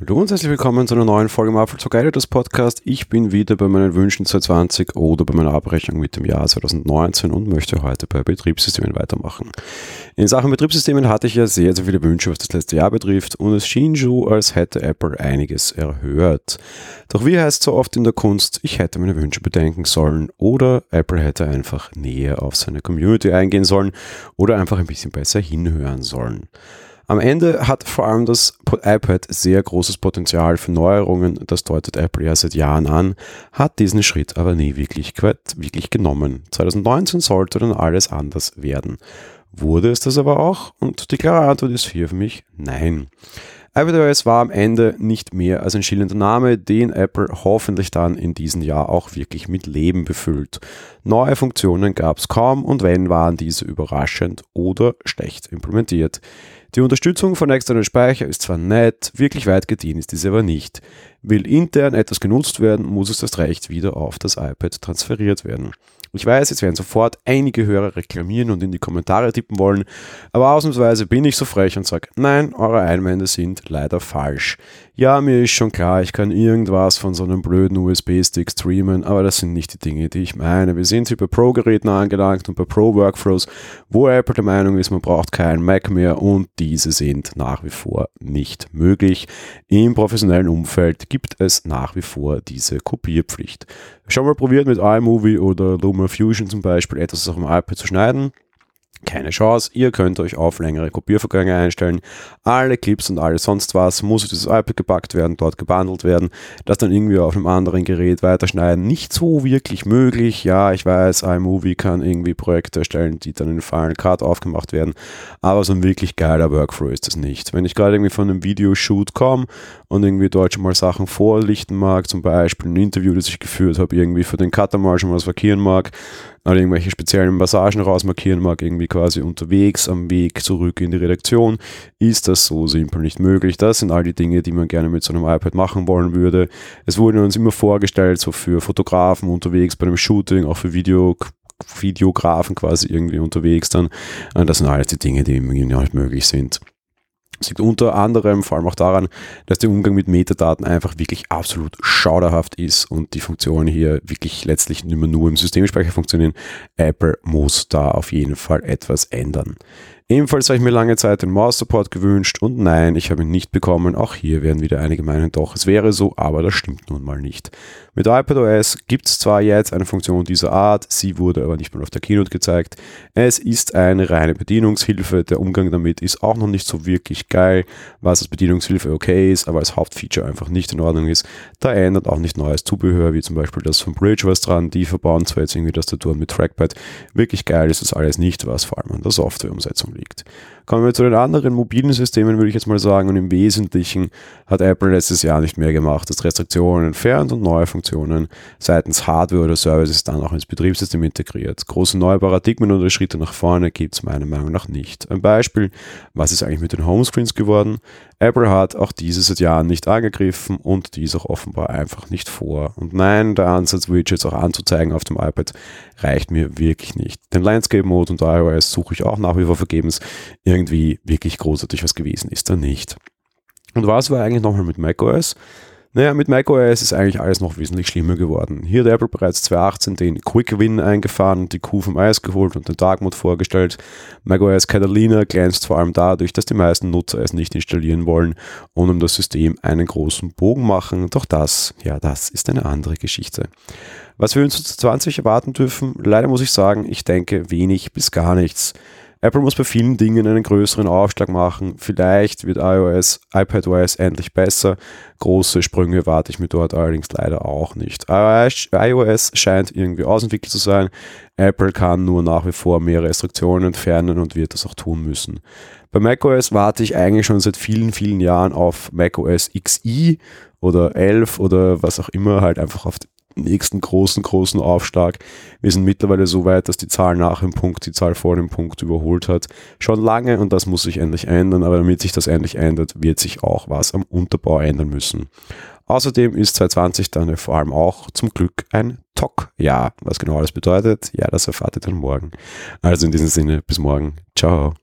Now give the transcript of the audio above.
Hallo und herzlich willkommen zu einer neuen Folge to Guide, das Podcast. Ich bin wieder bei meinen Wünschen 2020 oder bei meiner Abrechnung mit dem Jahr 2019 und möchte heute bei Betriebssystemen weitermachen. In Sachen Betriebssystemen hatte ich ja sehr, sehr viele Wünsche, was das letzte Jahr betrifft und es schien so, als hätte Apple einiges erhört. Doch wie heißt so oft in der Kunst, ich hätte meine Wünsche bedenken sollen oder Apple hätte einfach näher auf seine Community eingehen sollen oder einfach ein bisschen besser hinhören sollen. Am Ende hat vor allem das iPad sehr großes Potenzial für Neuerungen, das deutet Apple ja seit Jahren an, hat diesen Schritt aber nie wirklich, wirklich genommen. 2019 sollte dann alles anders werden. Wurde es das aber auch? Und die klare Antwort ist hier für mich nein. iPadOS war am Ende nicht mehr als ein schillender Name, den Apple hoffentlich dann in diesem Jahr auch wirklich mit Leben befüllt. Neue Funktionen gab es kaum und wenn, waren diese überraschend oder schlecht implementiert. Die Unterstützung von externen Speicher ist zwar nett, wirklich weit gediehen ist diese aber nicht. Will intern etwas genutzt werden, muss es das Recht wieder auf das iPad transferiert werden. Ich weiß, jetzt werden sofort einige Hörer reklamieren und in die Kommentare tippen wollen, aber ausnahmsweise bin ich so frech und sage, nein, eure Einwände sind leider falsch. Ja, mir ist schon klar, ich kann irgendwas von so einem blöden USB-Stick streamen, aber das sind nicht die Dinge, die ich meine. Wir sind hier bei Pro-Geräten angelangt und bei Pro-Workflows, wo Apple der Meinung ist, man braucht keinen Mac mehr und diese sind nach wie vor nicht möglich. Im professionellen Umfeld gibt es nach wie vor diese Kopierpflicht. Schon mal probiert mit iMovie oder Luma Fusion zum Beispiel etwas auf dem iPad zu schneiden keine Chance. Ihr könnt euch auf längere Kopiervorgänge einstellen. Alle Clips und alles sonst was muss auf dieses iPad gepackt werden, dort gebundelt werden, das dann irgendwie auf einem anderen Gerät weiterschneiden. Nicht so wirklich möglich. Ja, ich weiß, iMovie kann irgendwie Projekte erstellen, die dann in Final Cut aufgemacht werden, aber so ein wirklich geiler Workflow ist das nicht. Wenn ich gerade irgendwie von einem Videoshoot komme und irgendwie dort schon mal Sachen vorlichten mag, zum Beispiel ein Interview, das ich geführt habe, irgendwie für den Cutter mal schon was markieren mag, oder irgendwelche speziellen Passagen rausmarkieren mag, irgendwie quasi unterwegs am Weg zurück in die Redaktion, ist das so simpel nicht möglich. Das sind all die Dinge, die man gerne mit so einem iPad machen wollen würde. Es wurde uns immer vorgestellt, so für Fotografen unterwegs bei einem Shooting, auch für Video, Videografen quasi irgendwie unterwegs dann. Das sind alles die Dinge, die irgendwie nicht möglich sind. Das liegt unter anderem vor allem auch daran, dass der Umgang mit Metadaten einfach wirklich absolut schauderhaft ist und die Funktionen hier wirklich letztlich nicht nur im Systemspeicher funktionieren. Apple muss da auf jeden Fall etwas ändern. Ebenfalls habe ich mir lange Zeit den Maus-Support gewünscht und nein, ich habe ihn nicht bekommen. Auch hier werden wieder einige meinen, doch, es wäre so, aber das stimmt nun mal nicht. Mit iPadOS gibt es zwar jetzt eine Funktion dieser Art, sie wurde aber nicht mal auf der Keynote gezeigt. Es ist eine reine Bedienungshilfe, der Umgang damit ist auch noch nicht so wirklich geil, was als Bedienungshilfe okay ist, aber als Hauptfeature einfach nicht in Ordnung ist. Da ändert auch nicht neues Zubehör, wie zum Beispiel das von Bridge was dran, die verbauen zwar jetzt irgendwie Tastaturen mit Trackpad. Wirklich geil ist das alles nicht, was vor allem an der Softwareumsetzung liegt liegt. Kommen wir zu den anderen mobilen Systemen, würde ich jetzt mal sagen, und im Wesentlichen hat Apple letztes Jahr nicht mehr gemacht, das Restriktionen entfernt und neue Funktionen seitens Hardware oder Services dann auch ins Betriebssystem integriert. Große neue Paradigmen oder Schritte nach vorne gibt es meiner Meinung nach nicht. Ein Beispiel, was ist eigentlich mit den Homescreens geworden? Apple hat auch seit Jahren nicht angegriffen und dies auch offenbar einfach nicht vor. Und nein, der Ansatz, Widgets auch anzuzeigen auf dem iPad, reicht mir wirklich nicht. Den Landscape Mode und iOS suche ich auch nach wie vor vergebens. Irgendwie wirklich großartig was gewesen ist da nicht. Und was war eigentlich nochmal mit macOS? Naja, mit macOS ist eigentlich alles noch wesentlich schlimmer geworden. Hier hat Apple bereits 2018 den Quick Win eingefahren die Kuh vom Eis geholt und den Dark Mode vorgestellt. macOS Catalina glänzt vor allem dadurch, dass die meisten Nutzer es nicht installieren wollen und um das System einen großen Bogen machen. Doch das, ja, das ist eine andere Geschichte. Was wir uns zu 20 erwarten dürfen, leider muss ich sagen, ich denke wenig bis gar nichts. Apple muss bei vielen Dingen einen größeren Aufschlag machen. Vielleicht wird iOS, iPadOS endlich besser. Große Sprünge erwarte ich mir dort allerdings leider auch nicht. iOS scheint irgendwie ausentwickelt zu sein. Apple kann nur nach wie vor mehr Restriktionen entfernen und wird das auch tun müssen. Bei macOS warte ich eigentlich schon seit vielen, vielen Jahren auf macOS XI oder 11 oder was auch immer, halt einfach auf nächsten großen, großen Aufschlag. Wir sind mittlerweile so weit, dass die Zahl nach dem Punkt die Zahl vor dem Punkt überholt hat. Schon lange und das muss sich endlich ändern, aber damit sich das endlich ändert, wird sich auch was am Unterbau ändern müssen. Außerdem ist 2020 dann vor allem auch zum Glück ein TOC-Jahr. Was genau das bedeutet, ja, das erfahrt ihr dann morgen. Also in diesem Sinne, bis morgen. Ciao.